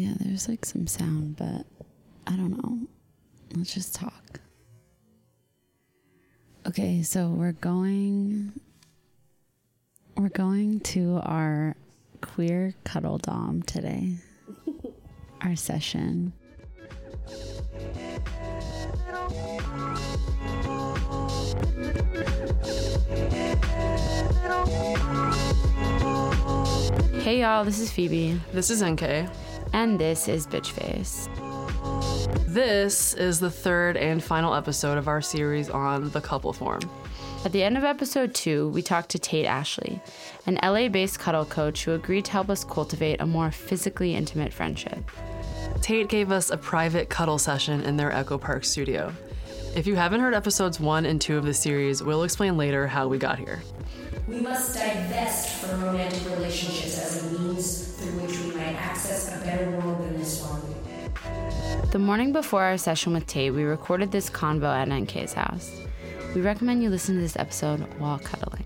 Yeah, there's like some sound, but I don't know. Let's just talk. Okay, so we're going we're going to our queer cuddle domme today. our session. Hey y'all, this is Phoebe. This is NK. And this is Bitchface. This is the third and final episode of our series on the couple form. At the end of episode two, we talked to Tate Ashley, an LA based cuddle coach who agreed to help us cultivate a more physically intimate friendship. Tate gave us a private cuddle session in their Echo Park studio. If you haven't heard episodes one and two of the series, we'll explain later how we got here. We must divest from romantic relationships as a means The morning before our session with Tate, we recorded this convo at NK's house. We recommend you listen to this episode while cuddling.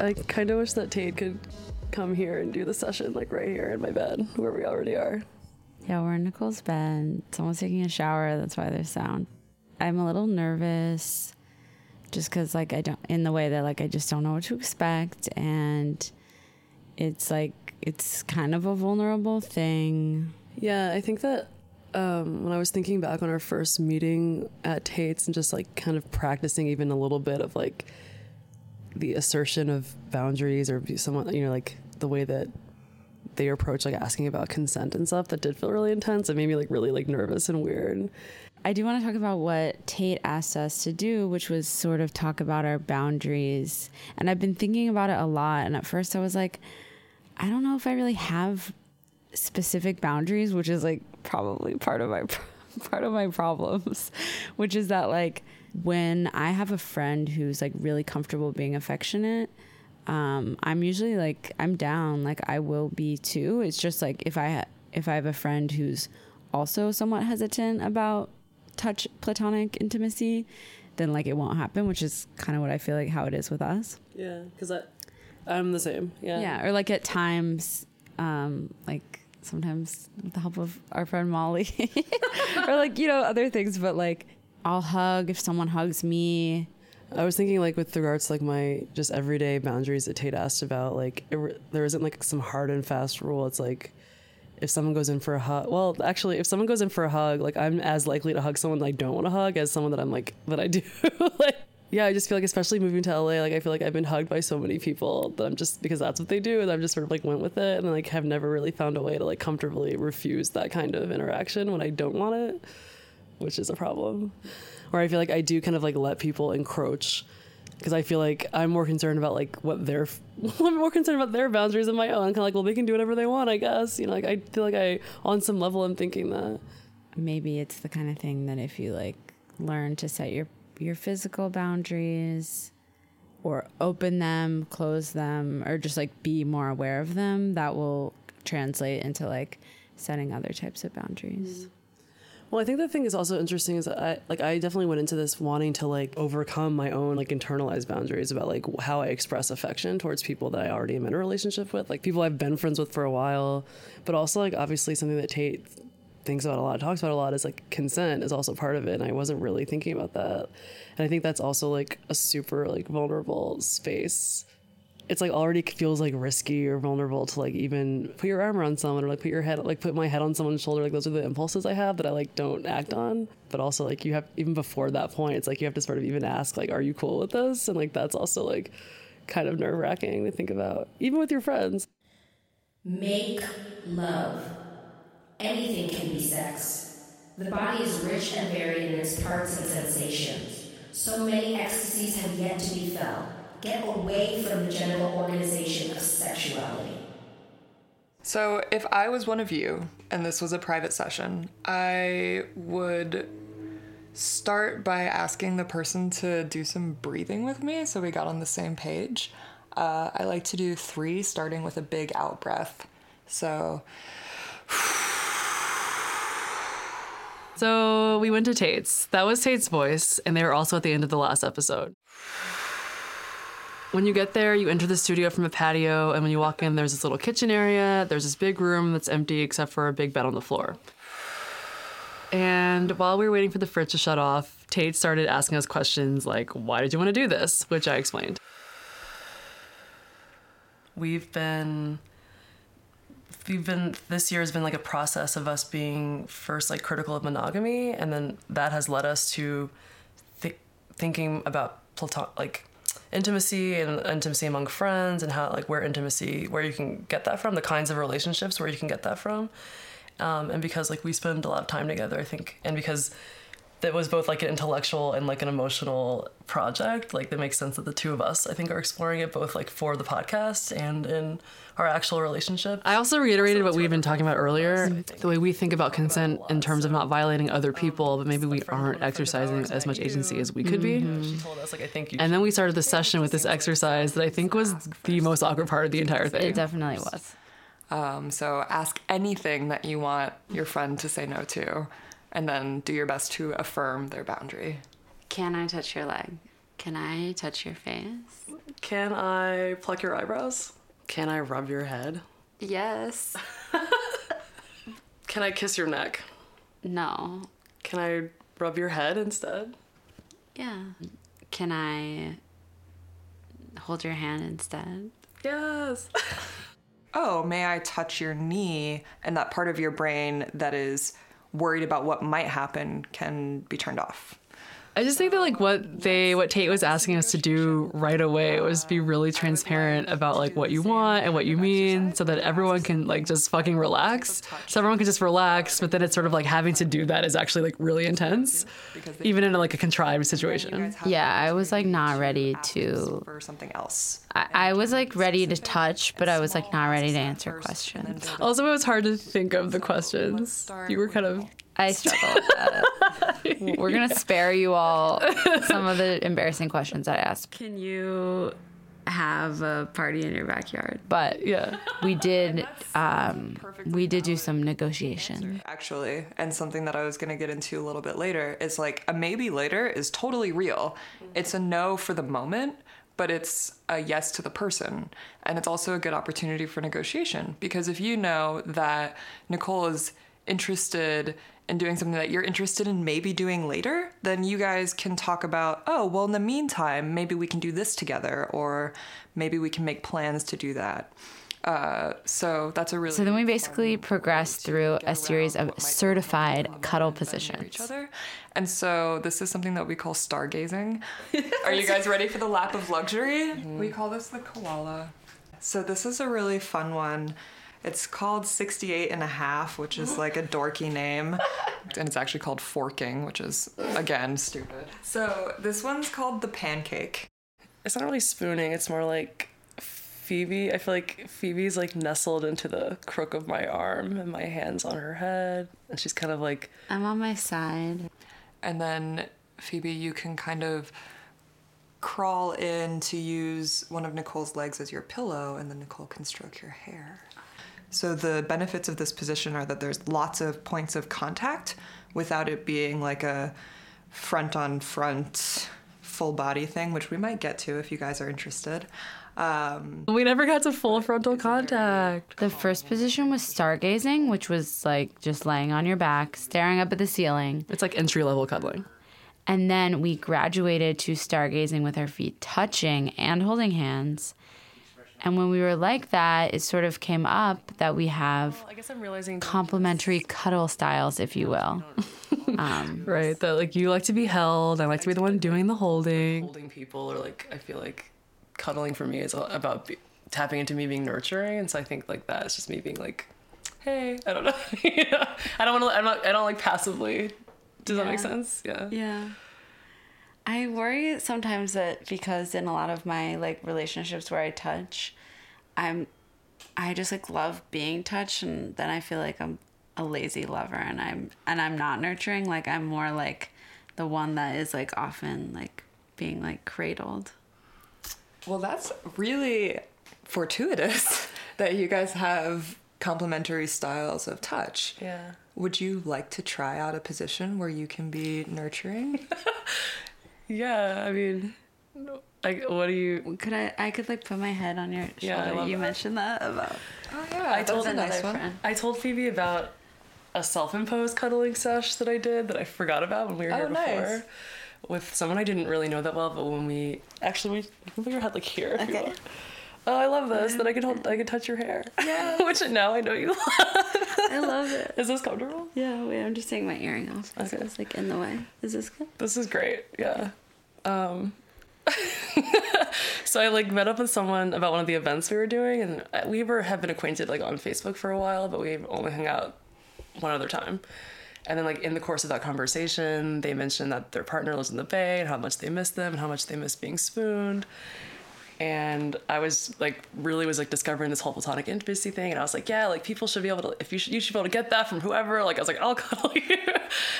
I kind of wish that Tate could come here and do the session like right here in my bed where we already are. Yeah, we're in Nicole's bed. Someone's taking a shower. That's why there's sound. I'm a little nervous just because like I don't in the way that like I just don't know what to expect and it's like it's kind of a vulnerable thing. Yeah, I think that um, when I was thinking back on our first meeting at Tate's and just like kind of practicing even a little bit of like the assertion of boundaries or someone you know like the way that they approach like asking about consent and stuff that did feel really intense. It made me like really like nervous and weird. I do want to talk about what Tate asked us to do, which was sort of talk about our boundaries. And I've been thinking about it a lot. And at first I was like, I don't know if I really have specific boundaries, which is like probably part of my part of my problems, which is that like when I have a friend who's like really comfortable being affectionate, um, I'm usually like I'm down, like I will be too. It's just like if I if I have a friend who's also somewhat hesitant about touch platonic intimacy, then like it won't happen, which is kind of what I feel like how it is with us. Yeah, because I, I'm the same. Yeah. Yeah, or like at times, um, like sometimes with the help of our friend Molly, or like you know other things, but like I'll hug if someone hugs me. I was thinking like with regards to like my just everyday boundaries that Tate asked about, like it, there isn't like some hard and fast rule. It's like if someone goes in for a hug, well, actually, if someone goes in for a hug, like I'm as likely to hug someone that I don't want to hug as someone that I'm like that I do. like, yeah, I just feel like, especially moving to LA, like I feel like I've been hugged by so many people that I'm just because that's what they do, and I've just sort of like went with it, and like have never really found a way to like comfortably refuse that kind of interaction when I don't want it, which is a problem. Or I feel like I do kind of like let people encroach because I feel like I'm more concerned about like what their I'm more concerned about their boundaries than my own. Kind of like, well, they can do whatever they want, I guess. You know, like I feel like I on some level I'm thinking that maybe it's the kind of thing that if you like learn to set your your physical boundaries or open them, close them, or just like be more aware of them, that will translate into like setting other types of boundaries. Mm-hmm. Well, I think the thing is also interesting is I like I definitely went into this wanting to like overcome my own like internalized boundaries about like how I express affection towards people that I already am in a relationship with, like people I've been friends with for a while, but also like obviously something that Tate thinks about a lot, talks about a lot is like consent is also part of it, and I wasn't really thinking about that, and I think that's also like a super like vulnerable space. It's like already feels like risky or vulnerable to like even put your arm around someone or like put your head like put my head on someone's shoulder. Like those are the impulses i have that i like don't act on. But also like you have even before that point it's like you have to sort of even ask like are you cool with this? And like that's also like kind of nerve-wracking to think about even with your friends. Make love anything can be sex the body is rich and varied in its parts and sensations so many ecstasies have yet to be felt Get away from the genital organization of sexuality. So, if I was one of you and this was a private session, I would start by asking the person to do some breathing with me so we got on the same page. Uh, I like to do three, starting with a big out breath. So, so we went to Tate's. That was Tate's voice, and they were also at the end of the last episode. when you get there, you enter the studio from a patio, and when you walk in, there's this little kitchen area. There's this big room that's empty except for a big bed on the floor. And while we were waiting for the fridge to shut off, Tate started asking us questions like, Why did you want to do this? Which I explained. We've been. We've been this year has been like a process of us being first like critical of monogamy, and then that has led us to th- thinking about platon like intimacy and intimacy among friends and how like where intimacy where you can get that from the kinds of relationships where you can get that from. Um, and because like we spend a lot of time together i think and because that was both like an intellectual and like an emotional project like that makes sense that the two of us i think are exploring it both like for the podcast and in our actual relationship. I also reiterated what we've been talking about earlier the way we think about consent in terms of not violating other people but maybe we aren't exercising as much agency as we could be. She told us like i think and then we started the session with this exercise that i think was the most awkward part of the entire thing. It definitely was. Um, so ask anything that you want your friend to say no to, and then do your best to affirm their boundary. Can I touch your leg? Can I touch your face? can i pluck your eyebrows can i rub your head Yes. can i kiss your neck No. can i rub your head instead Yeah. Can I hold your hand instead? yes Oh, may I touch your knee? And that part of your brain that is worried about what might happen can be turned off. I just think that like what they what Tate was asking us to do right away was be really transparent about like what you want and what you mean so that everyone can like just fucking relax. So everyone can just relax, but then it's sort of like having to do that is actually like really intense even in like a contrived situation. Yeah, I was like not ready to. for something else. I, I was like ready to touch, but I was like not ready to answer questions. Also it was hard to think of the questions. You were kind of I struggle with that. We're gonna spare you all some of the embarrassing questions I asked. Can you have a party in your backyard? But yeah. we did. Um, we did do some negotiation. Actually, and something that I was going to get into a little bit later is like a maybe later is totally real. It's a no for the moment, but it's a yes to the person. And it's also a good opportunity for negotiation because if you know that Nicole is interested in doing something that you're interested in maybe doing later, then you guys can talk about, oh, well, in the meantime, maybe we can do this together, or maybe we can make plans to do that. Uh, so that's a really So then we basically progress through a series of certified cuddle positions. each other. And so this is something that we call stargazing. Are you guys ready for the lap of luxury? We call this the koala. So this is a really fun one. It's called 68 and a half, which is like a dorky name. And it's actually called forking, which is again stupid. So this one's called the pancake. It's not really spooning, it's more like Phoebe. I feel like Phoebe's like nestled into the crook of my arm and my hands on her head. And she's kind of like I'm on my side. And then Phoebe, you can kind of crawl in to use one of Nicole's legs as your pillow, and then Nicole can stroke your hair. So the benefits of this position are that there's lots of points of contact without it being like a front on front full body thing, which we might get to if you guys are interested. Um, we never got to full frontal contact. The first position was stargazing, which was like just laying on your back, staring up at the ceiling. It's like entry level cuddling. And then we graduated to stargazing with our feet touching and holding hands. And when we were like that, it sort of came up that we have I guess I'm realizing complementary cuddle styles, if you will. Um, right that like you like to be held. I like to be the one doing the holding. Holding people or like I feel like cuddling for me is all about be- tapping into me being nurturing, and so I think like that is just me being like, hey, I don't know. I don't want to. I'm not. I don't like passively. Does that make sense? Yeah. Yeah. I worry sometimes that because in a lot of my like relationships where I touch, I'm I just like love being touched and then I feel like I'm a lazy lover and I'm and I'm not nurturing, like I'm more like the one that is like often like being like cradled. well, that's really fortuitous that you guys have complementary styles of touch. Yeah. Would you like to try out a position where you can be nurturing? Yeah. I mean, Like, what do you? Could I? I could like put my head on your shoulder. Yeah, I love you that. mentioned that about. Oh yeah, I told a another nice one. friend. I told Phoebe about a self-imposed cuddling sesh that I did that I forgot about when we were Oh, here before. nice. With someone I didn't really know that well, but when we actually we you can put your head like here. if you Okay. Oh, I love this. That I could hold, I could touch your hair. Yeah. Which now I know you love. I love it. Is this comfortable? Yeah. Wait, I'm just taking my earring off. Okay. is like in the way. Is this good? This is great. Yeah. Um, so I like met up with someone about one of the events we were doing, and we were have been acquainted like on Facebook for a while, but we've only hung out one other time. And then like in the course of that conversation, they mentioned that their partner lives in the Bay and how much they miss them and how much they miss being spooned. And I was like really was like discovering this whole platonic intimacy thing, and I was like, yeah, like people should be able to if you should you should be able to get that from whoever. Like I was like, I'll cuddle you,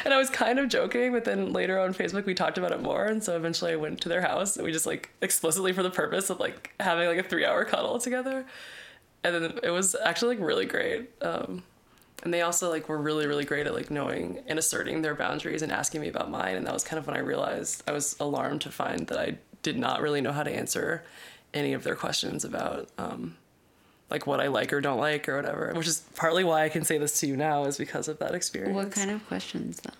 and I was kind of joking, but then later on Facebook we talked about it more, and so eventually I went to their house and we just like explicitly for the purpose of like having like a three hour cuddle together, and then it was actually like really great. Um, and they also like were really really great at like knowing and asserting their boundaries and asking me about mine. And that was kind of when i realized i was alarmed to find that i did not really know how to answer any of their questions about um, like what i like or don't like or whatever which is partly why i can say this to you now is because of that experience. What kind of questions though?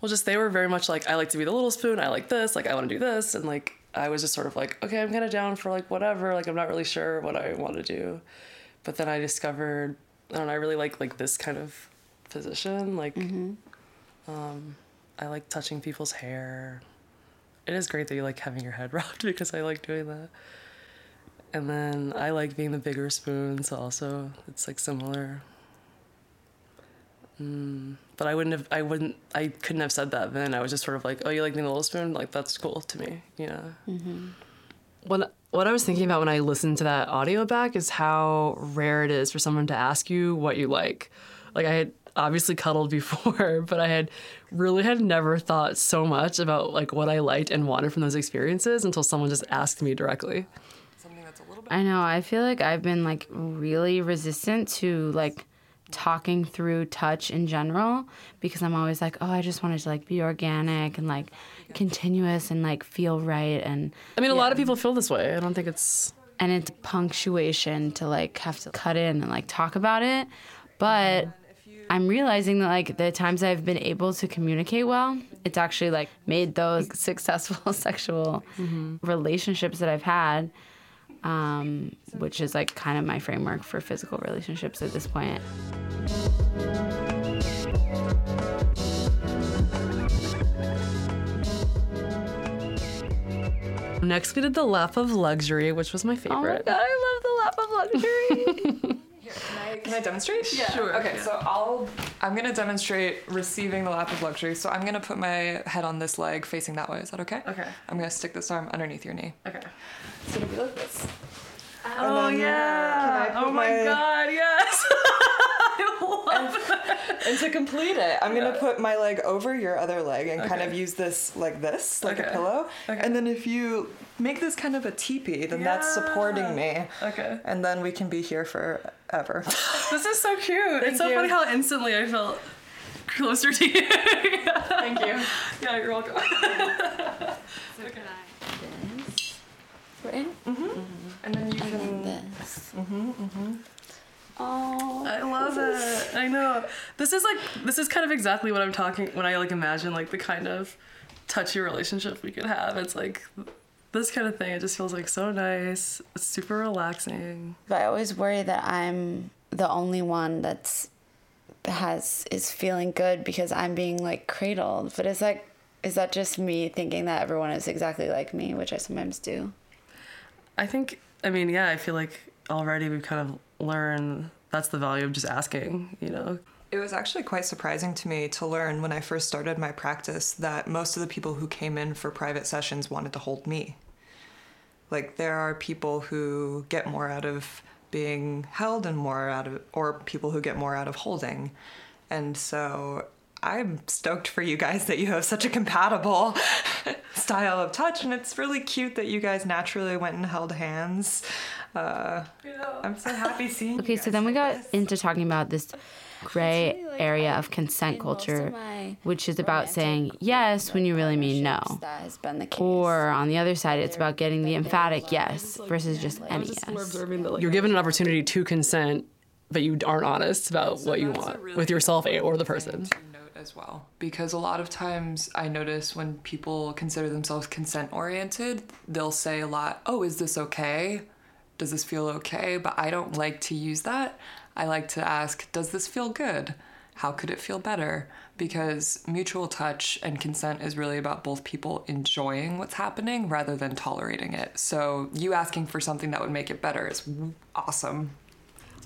well just they were very much like i like to be the little spoon i like this like i want to do this and like i was just sort of like okay i'm kind of down for like whatever like i'm not really sure what i want to do. But then i discovered i don't know i really like like this kind of position like um i like touching people's hair it is great that you like having your head rubbed because i like doing that and then i like being the bigger spoon so also it's like similar mm, but I wouldn't have, I wouldn't, I couldn't have said that then. I was just sort of like, oh, you like being the little spoon? Like, that's cool to me, you know? Mm-hmm. What, what I was thinking about when I listened to that audio back is how rare it is for someone to ask you what you like. Like, I had obviously cuddled before, but I had really had never thought so much about like what I liked and wanted from those experiences until someone just asked me directly. Something that's a little bit. I know. I feel like I've been like really resistant to like talking through touch in general because I'm always like, oh, I just wanted to like be organic and like continuous and like feel right and I mean, a lot of people feel this way. I don't think it's. and it's punctuation to like have to cut in and like talk about it. But I'm realizing that like the times I've been able to communicate well, it's actually like made those successful sexual relationships that I've had, um, which is like kind of my framework for physical relationships at this point. Next, we did the lap of luxury, which was my favorite. Oh my god, I love the lap of luxury. Can I, can I demonstrate? Yeah. Sure, Okay, yeah. so I'll. I'm gonna demonstrate receiving the lap of luxury. So I'm gonna put my head on this leg, facing that way. Is that okay? Okay. I'm gonna stick this arm underneath your knee. Okay. It's gonna be like this. Oh yeah! Uh, can I put oh my, my- god! Yes. I love And to complete it, I'm Yeah. gonna put my leg over your other leg and kind of use this like this, like Okay. a pillow. Okay. And then if you make this kind of a teepee, then that's supporting me. Okay. And then we can be here forever. This is so cute. it's so you. funny how instantly I felt closer to you. Thank you. yeah, you're welcome. this. We're in Mm-hmm. And then you can. this. Oh. I love it. I know. This is like this is kind of exactly what I'm talking when I like imagine like the kind of touchy relationship we could have. It's like this kind of thing. It just feels like so nice. It's super relaxing. But I always worry that I'm the only one that's has is feeling good because I'm being like cradled. But is that is that just me thinking that everyone is exactly like me, which I sometimes do? I think I mean, yeah, I feel like already we've kind of learned that's the value of just asking, you know. It was actually quite surprising to me to learn when I first started my practice that most of the people who came in for private sessions wanted to hold me. Like there are people who get more out of being held and more out of or people who get more out of holding. And so I'm stoked for you guys that you have such a compatible style of touch, and it's really cute that you guys naturally went and held hands. Uh, I'm so happy seeing. Okay, so then we got into talking about this gray area of consent culture, which is about saying yes when you really mean no. That has been the case. Or on the other side, it's about getting the emphatic yes versus just any More yes. like, you're given an opportunity to consent, but you aren't honest about what you want really with yourself or the thing person. As well because a lot of times I notice when people consider themselves consent oriented, they'll say a lot, "Oh, is this okay? Does this feel okay?" But I don't like to use that. I like to ask, "Does this feel good? How could it feel better?" Because mutual touch and consent is really about both people enjoying what's happening rather than tolerating it. So, you asking for something that would make it better is awesome.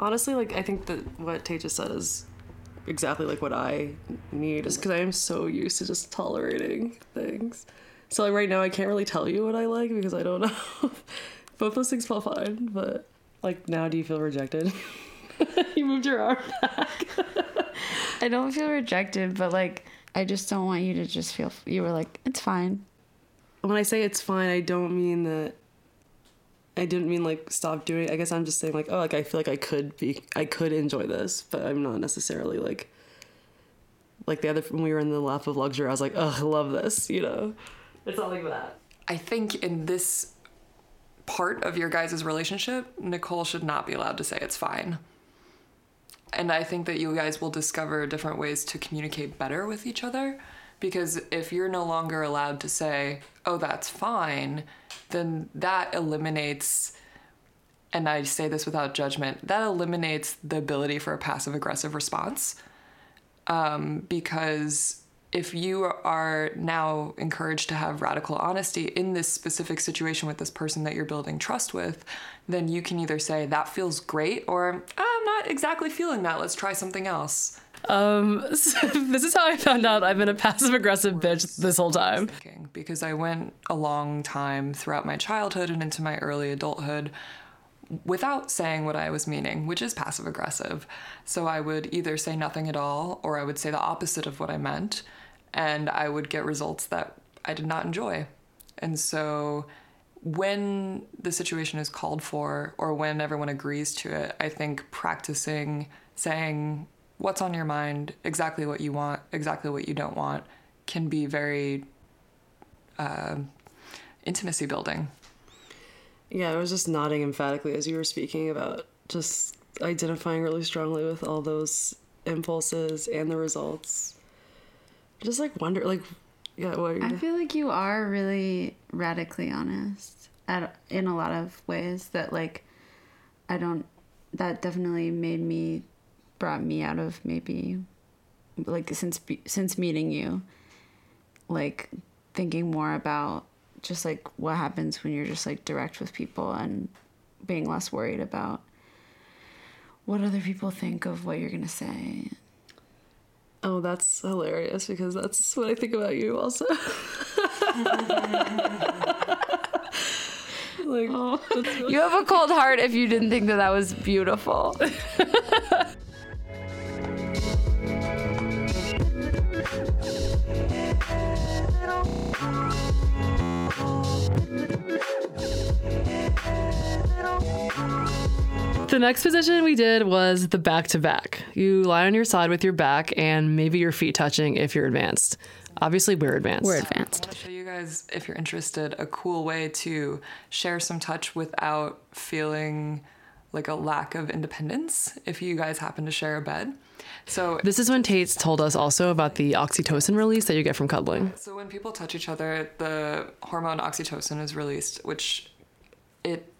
Honestly, like I think that what Tate just said is exactly like what I need, just because I am so used to just tolerating things. So like right now, I can't really tell you what I like because I don't know. Both those things feel fine, but like now, do you feel rejected? you moved your arm. Back. I don't feel rejected, but like I just don't want you to just feel. You were like, it's fine. When I say it's fine, I don't mean that. I didn't mean like stop doing. I guess I'm just saying like, oh, like I feel like I could be, I could enjoy this, but I'm not necessarily like. Like the other when we were in the lap of luxury, I was like, oh, I love this, you know. It's not like that. I think in this part of your guys' relationship, Nicole should not be allowed to say it's fine. And I think that you guys will discover different ways to communicate better with each other. Because if you're no longer allowed to say, oh, that's fine, then that eliminates, and I say this without judgment, that eliminates the ability for a passive aggressive response. Um, because if you are now encouraged to have radical honesty in this specific situation with this person that you're building trust with, then you can either say that feels great or I'm not exactly feeling that. Let's try something else. Um, so this is how I found out I've been a passive aggressive bitch this whole time. Because I went a long time throughout my childhood and into my early adulthood without saying what I was meaning, which is passive aggressive. So I would either say nothing at all or I would say the opposite of what I meant, and I would get results that I did not enjoy. And so when the situation is called for or when everyone agrees to it, I think practicing saying what's on your mind, exactly what you want, exactly what you don't want, can be very uh, intimacy building. Yeah, I was just nodding emphatically as you were speaking about just identifying really strongly with all those impulses and the results. Just like wonder, like, yeah, what are I feel like you are really radically honest at in a lot of ways that like I don't that definitely made me brought me out of maybe like since since meeting you like thinking more about just like what happens when you're just like direct with people and being less worried about what other people think of what you're going to say. Oh, that's hilarious because that's what I think about you also. like, oh. that's really- You have a cold heart if you didn't think that that was beautiful. The next position we did was the back to back. You lie on your side with your back and maybe your feet touching if you're advanced. Obviously, we're advanced. We're I advanced. want to show you guys, if you're interested, a cool way to share some touch without feeling like a lack of independence if you guys happen to share a bed. So This is when Tate's told us also about the oxytocin release that you get from cuddling. So when people touch each other, the hormone oxytocin is released, which it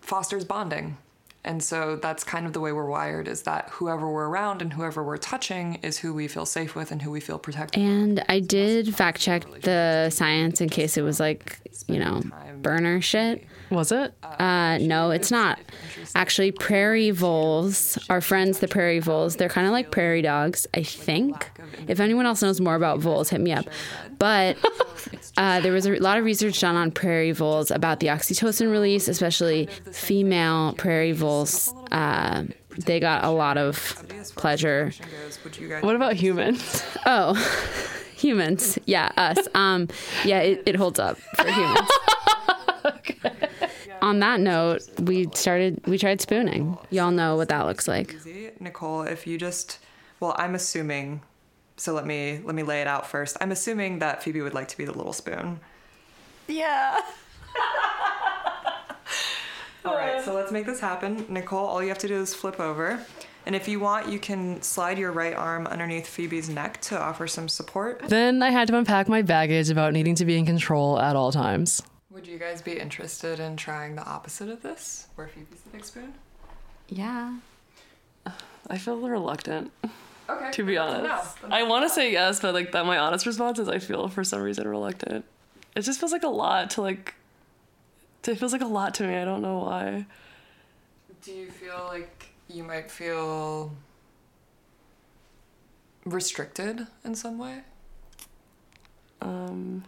fosters bonding. And so that's kind of the way we're wired is that whoever we're around and whoever we're touching is who we feel safe with and who we feel protected. And I did fact check the science in case it was like, you know, burner shit. Was it? Uh, no, it's not. Actually, prairie voles, our friends, the prairie voles, they're kind of like prairie dogs, I think. If anyone else knows more about voles, hit me up. But uh, there was a lot of research done on prairie voles about the oxytocin release, especially female prairie voles uh, they got a lot of As far as pleasure. action goes, would you guys What about humans? Oh, humans. Yeah, us. Um, yeah, it, it holds up for humans. On that note, we started. We tried spooning. Y'all know what that looks like. Nicole, if you just well, I'm assuming so let me let me lay it out first. I'm assuming that Phoebe would like to be the little spoon. yeah. All right, so let's make this happen. Nicole, all you have to do is flip over. And if you want, you can slide your right arm underneath Phoebe's neck to offer some support. Then I had to unpack my baggage about needing to be in control at all times. Would you guys be interested in trying the opposite of this, where Phoebe's the big spoon? Yeah. I feel reluctant, Okay. to be honest. I want to say yes, but like that, my honest response is I feel for some reason reluctant. It just feels like a lot to like. It feels like a lot to me. I don't know why. Do you feel like you might feel restricted in some way? Um,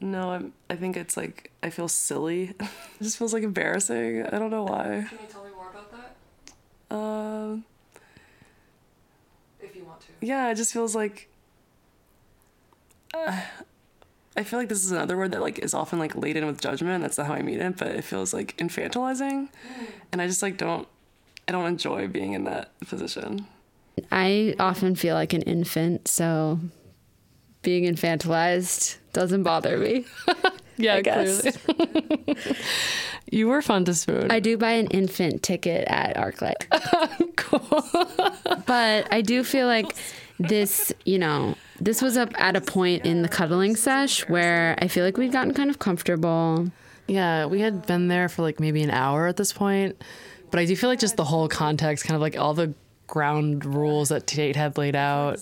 no, I'm. I think it's like I feel silly. it just feels like embarrassing. I don't know why. Can you tell me more about that, Um, if you want to? yeah, it just feels like. Uh, I feel like this is another word that like is often like laden with judgment. That's not how I mean it, but it feels like infantilizing, and I just like don't. I don't enjoy being in that position. I often feel like an infant, so being infantilized doesn't bother me. Yeah, I guess. you were fun to spoon. I do buy an infant ticket at ArcLight. Cool. But I do feel like this, you know, this was up at a point in the cuddling sesh where I feel like we'd gotten kind of comfortable. Yeah, we had been there for like maybe an hour at this point, but I do feel like just the whole context, kind of like all the ground rules that Tate had laid out,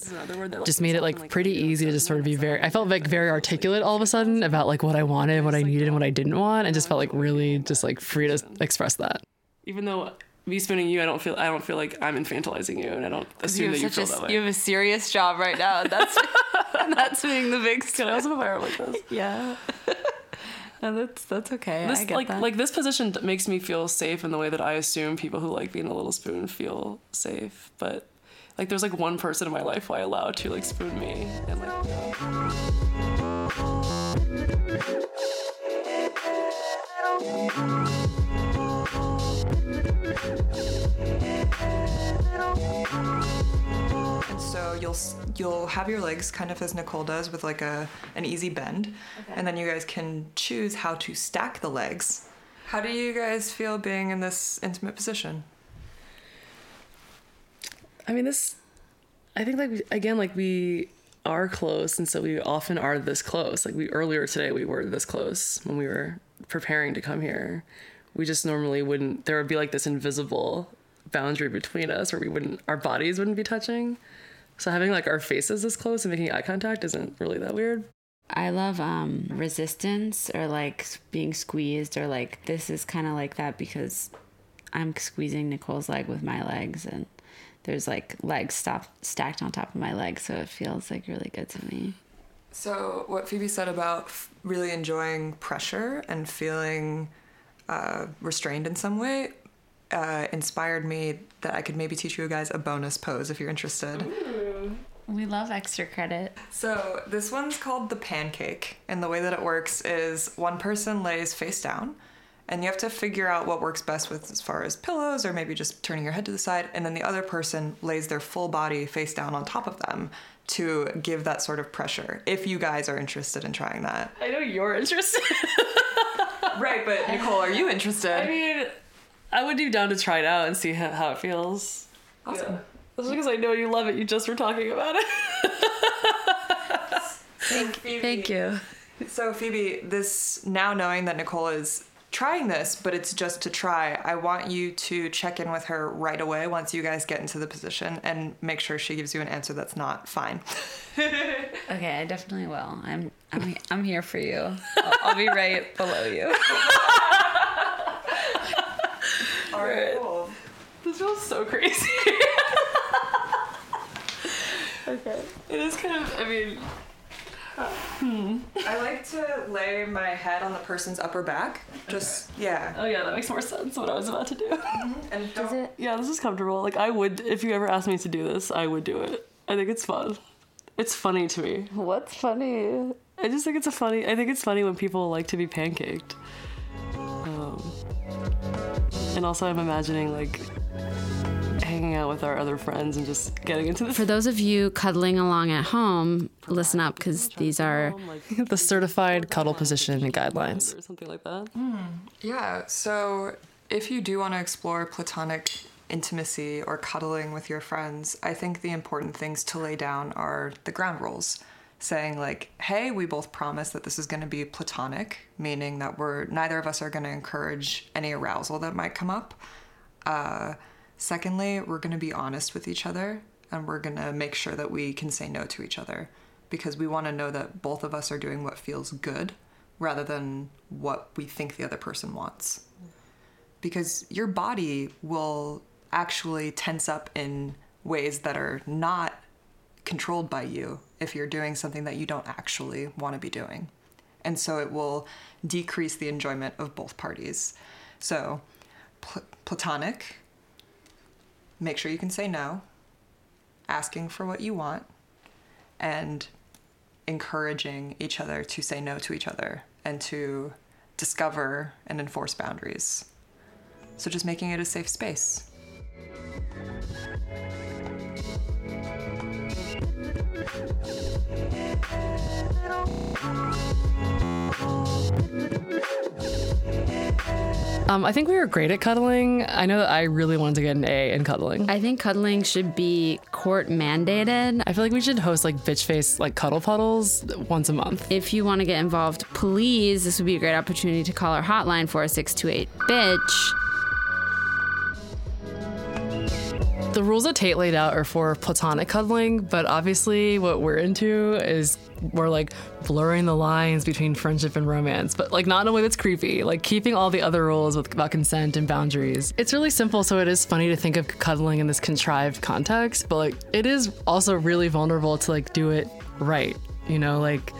just made it like pretty easy to just sort of be very. I felt like very articulate all of a sudden about like what I wanted, what I needed, and what I didn't want, and just felt like really just like free to express that. Even though me spooning you, I don't feel I don't feel like I'm infantilizing you, and I don't assume that you feel that way. have a serious job right now. That's that's being the big Can I also put my arm like this? Yeah. No, that's that's okay. this like like this position makes me feel safe in the way that I assume people who like being a little spoon feel safe. But like there's like one person in my life who I allow to like spoon me and like so you'll you'll have your legs kind of as Nicole does with like a an easy bend, and then you guys can choose how to stack the legs. How do you guys feel being in this intimate position? I mean this I think like we- again like we are close and so we often are this close. Like we earlier today we were this close when we were preparing to come here. We just normally wouldn't there would be like this invisible boundary between us where we wouldn't our bodies wouldn't be touching. So having like our faces this close and making eye contact isn't really that weird. I love um resistance or like being squeezed or like this is kind of like that because I'm squeezing Nicole's leg with my legs and there's like legs stop, stacked on top of my legs so it feels like really good to me. So what Phoebe said about f- really enjoying pressure and feeling uh, restrained in some way uh, inspired me that I could maybe teach you guys a bonus pose if you're interested. We love extra credit. So this one's called the pancake, and the way that it works is one person lays face down, and you have to figure out what works best with as far as pillows or maybe just turning your head to the side, and then the other person lays their full body face down on top of them to give that sort of pressure. If you guys are interested in trying that, I know you're interested. right? But Nicole, are you interested? I mean, I would be down to try it out and see how, how it feels. awesome. Just because I know you love it, you just were talking about it. Thank you. So Phoebe, this now knowing that Nicole is trying this, but it's just to try, I want you to check in with her right away once you guys get into the position and make sure she gives you an answer that's not fine. Okay, I definitely will. I'm I'm I'm here for you. I'll, I'll be right below you. All right, cool. This feels so crazy. Okay. It is kind of, I mean, Hmm. I like to lay my head on the person's upper back Just yeah. Oh yeah, that makes more sense. What I was about to do. And don't, Yeah, this is comfortable. Like I would, if you ever asked me to do this, I would do it. I think it's fun. It's funny to me. What's funny? I just think it's a funny. I think it's funny when people like to be pancaked. Um, and also, I'm imagining like hanging out with our other friends and just getting into this. For those of you cuddling along at home, listen up because these are the certified cuddle position guidelines or something like that. Yeah, so if you do want to explore platonic intimacy or cuddling with your friends, I think the important things to lay down are the ground rules. Saying, like, hey, we both promise that this is going to be platonic, meaning that we're neither of us are going to encourage any arousal that might come up. Uh, secondly, we're going to be honest with each other and we're going to make sure that we can say no to each other because we want to know that both of us are doing what feels good rather than what we think the other person wants because your body will actually tense up in ways that are not controlled by you if you're doing something that you don't actually want to be doing. And so it will decrease the enjoyment of both parties. So, pl- platonic, make sure you can say no, asking for what you want, and encouraging each other to say no to each other and to discover and enforce boundaries. So just making it a safe space. Um, I think we were great at cuddling. I know that I really wanted to get an A in cuddling. I think cuddling should be court mandated. I feel like we should host like bitch face like cuddle puddles once a month. If you want to get involved, please, this would be a great opportunity to call our hotline 4628 bitch. The rules that Tate laid out are for platonic cuddling, but obviously what we're into is we're like blurring the lines between friendship and romance, but like not in a way that's creepy, like keeping all the other rules with, about consent and boundaries. It's really simple, so it is funny to think of cuddling in this contrived context, but like it is also really vulnerable to like do it right, you know, like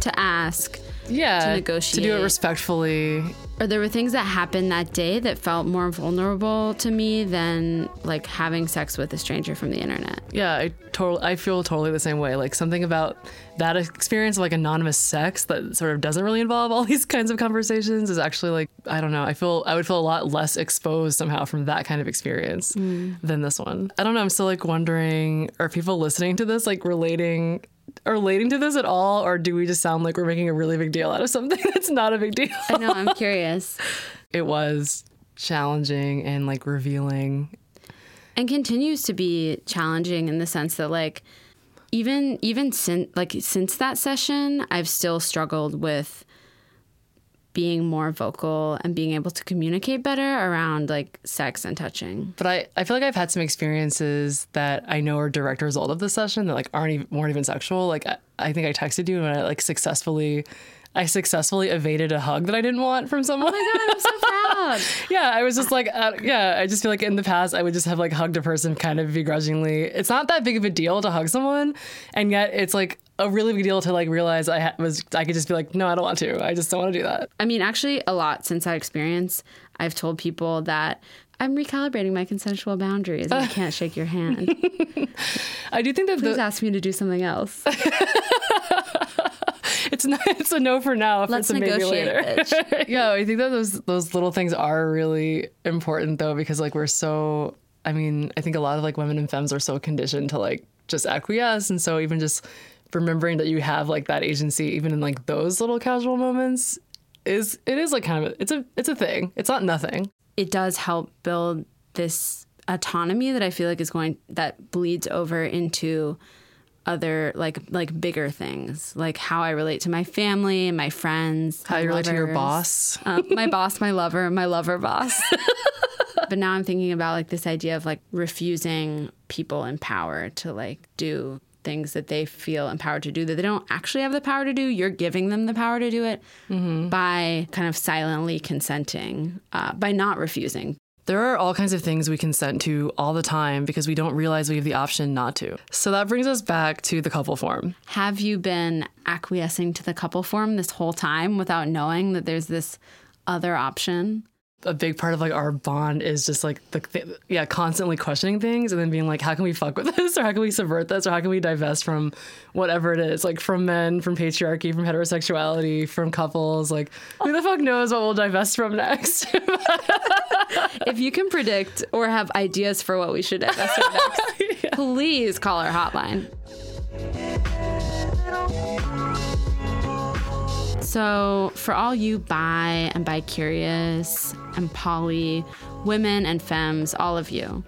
To ask, yeah, To negotiate, to do it respectfully. or there were things that happened that day that felt more vulnerable to me than like having sex with a stranger from the internet. Yeah, I totally I feel totally the same way. Like something about that experience of like anonymous sex that sort of doesn't really involve all these kinds of conversations is actually like I don't know. I feel I would feel a lot less exposed somehow from that kind of experience mm. than this one. I don't know. I'm still like wondering are people listening to this like relating relating to this at all or do we just sound like we're making a really big deal out of something that's not a big deal? I know, I'm curious. it was challenging and like revealing and continues to be challenging in the sense that like even even since like since that session i've still struggled with being more vocal and being able to communicate better around like sex and touching But I, I feel like I've had some experiences that I know are direct result of the session that like aren't even weren't even sexual. Like I, I think I texted you and I like successfully I successfully evaded a hug that I didn't want from someone. Oh my god, i'm so proud yeah, I was just like, uh, yeah, I just feel like in the past I would just have like hugged a person kind of begrudgingly. It's not that big of a deal to hug someone, and yet it's like a really big deal to like realize I ha- was I could just be like, no, I don't want to. I just don't want to do that. i mean actually a lot since that experience i've told people that i'm recalibrating my consensual boundaries i can't shake your hand I do think that please the, ask me to do something else it's not it's a no for now. If Let's it's a maybe negotiate, later. yeah, I think that those those little things are really important though because like we're so. I mean, I think a lot of like women and femmes are so conditioned to like just acquiesce, and so even just remembering that you have like that agency, even in like those little casual moments, is it is like kind of a, it's a it's a thing. It's not nothing. it does help build this autonomy that I feel like is going that bleeds over into other like like bigger things like how I relate to my family and my friends How my you relate to your boss. um, my boss my lover my lover boss but now I'm thinking about like this idea of like refusing people in power to like do things that they feel empowered to do that they don't actually have the power to do you're giving them the power to do it by kind of silently consenting uh, by not refusing There are all kinds of things we consent to all the time because we don't realize we have the option not to. So that brings us back to the couple form. Have you been acquiescing to the couple form this whole time without knowing that there's this other option. A big part of like our bond is just like the th- yeah constantly questioning things and then being like how can we fuck with this? Or how can we subvert this? Or how can we divest from whatever it is? Like from men from patriarchy from heterosexuality from couples like who the fuck knows what we'll divest from next? If you can predict or have ideas for what we should divest from next, please call our hotline. So, for all you bi and bi curious and poly women and femmes, all of you,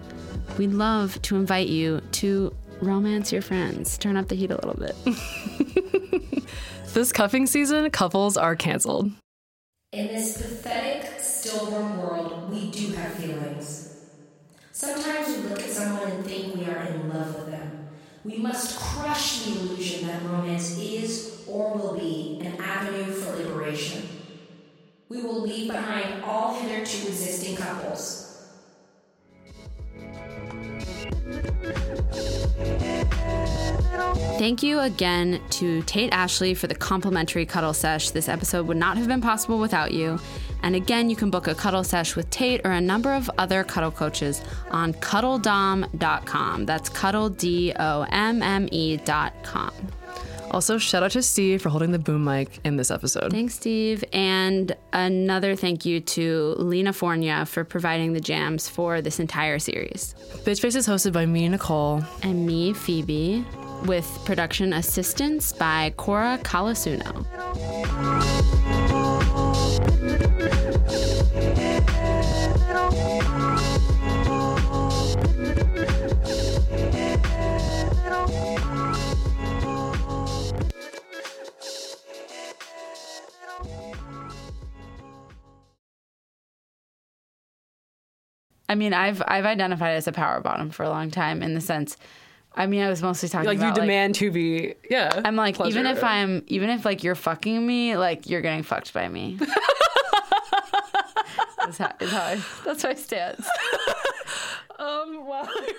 we'd love to invite you to romance your friends. Turn up the heat a little bit. this cuffing season couples are canceled In this pathetic, stillborn world, we do have feelings. Sometimes we look at someone and think we are in love with them. We must crush the illusion that romance is or will be an avenue for liberation. We will leave behind all hitherto existing couples. Thank you again to Tate Ashley for the complimentary cuddle sesh. This episode would not have been possible without you. And again, you can book a cuddle sesh with Tate or a number of other cuddle coaches on cuddledomme.com. That's cuddle. Also shout out to steve for holding the boom mic in this episode Thanks, Steve. And another thank you to Linafornia for providing the jams for this entire series. Bitchface is hosted by me nicole And me, Phoebe, with production assistance by Kora Colasuonno. I mean, I've I've identified as a power bottom for a long time in the sense. I mean, I was mostly talking like you about demand to be yeah I'm like, even if I'm, even if like you're fucking me, like you're getting fucked by me. is how, is how I, that's my stance. um wow I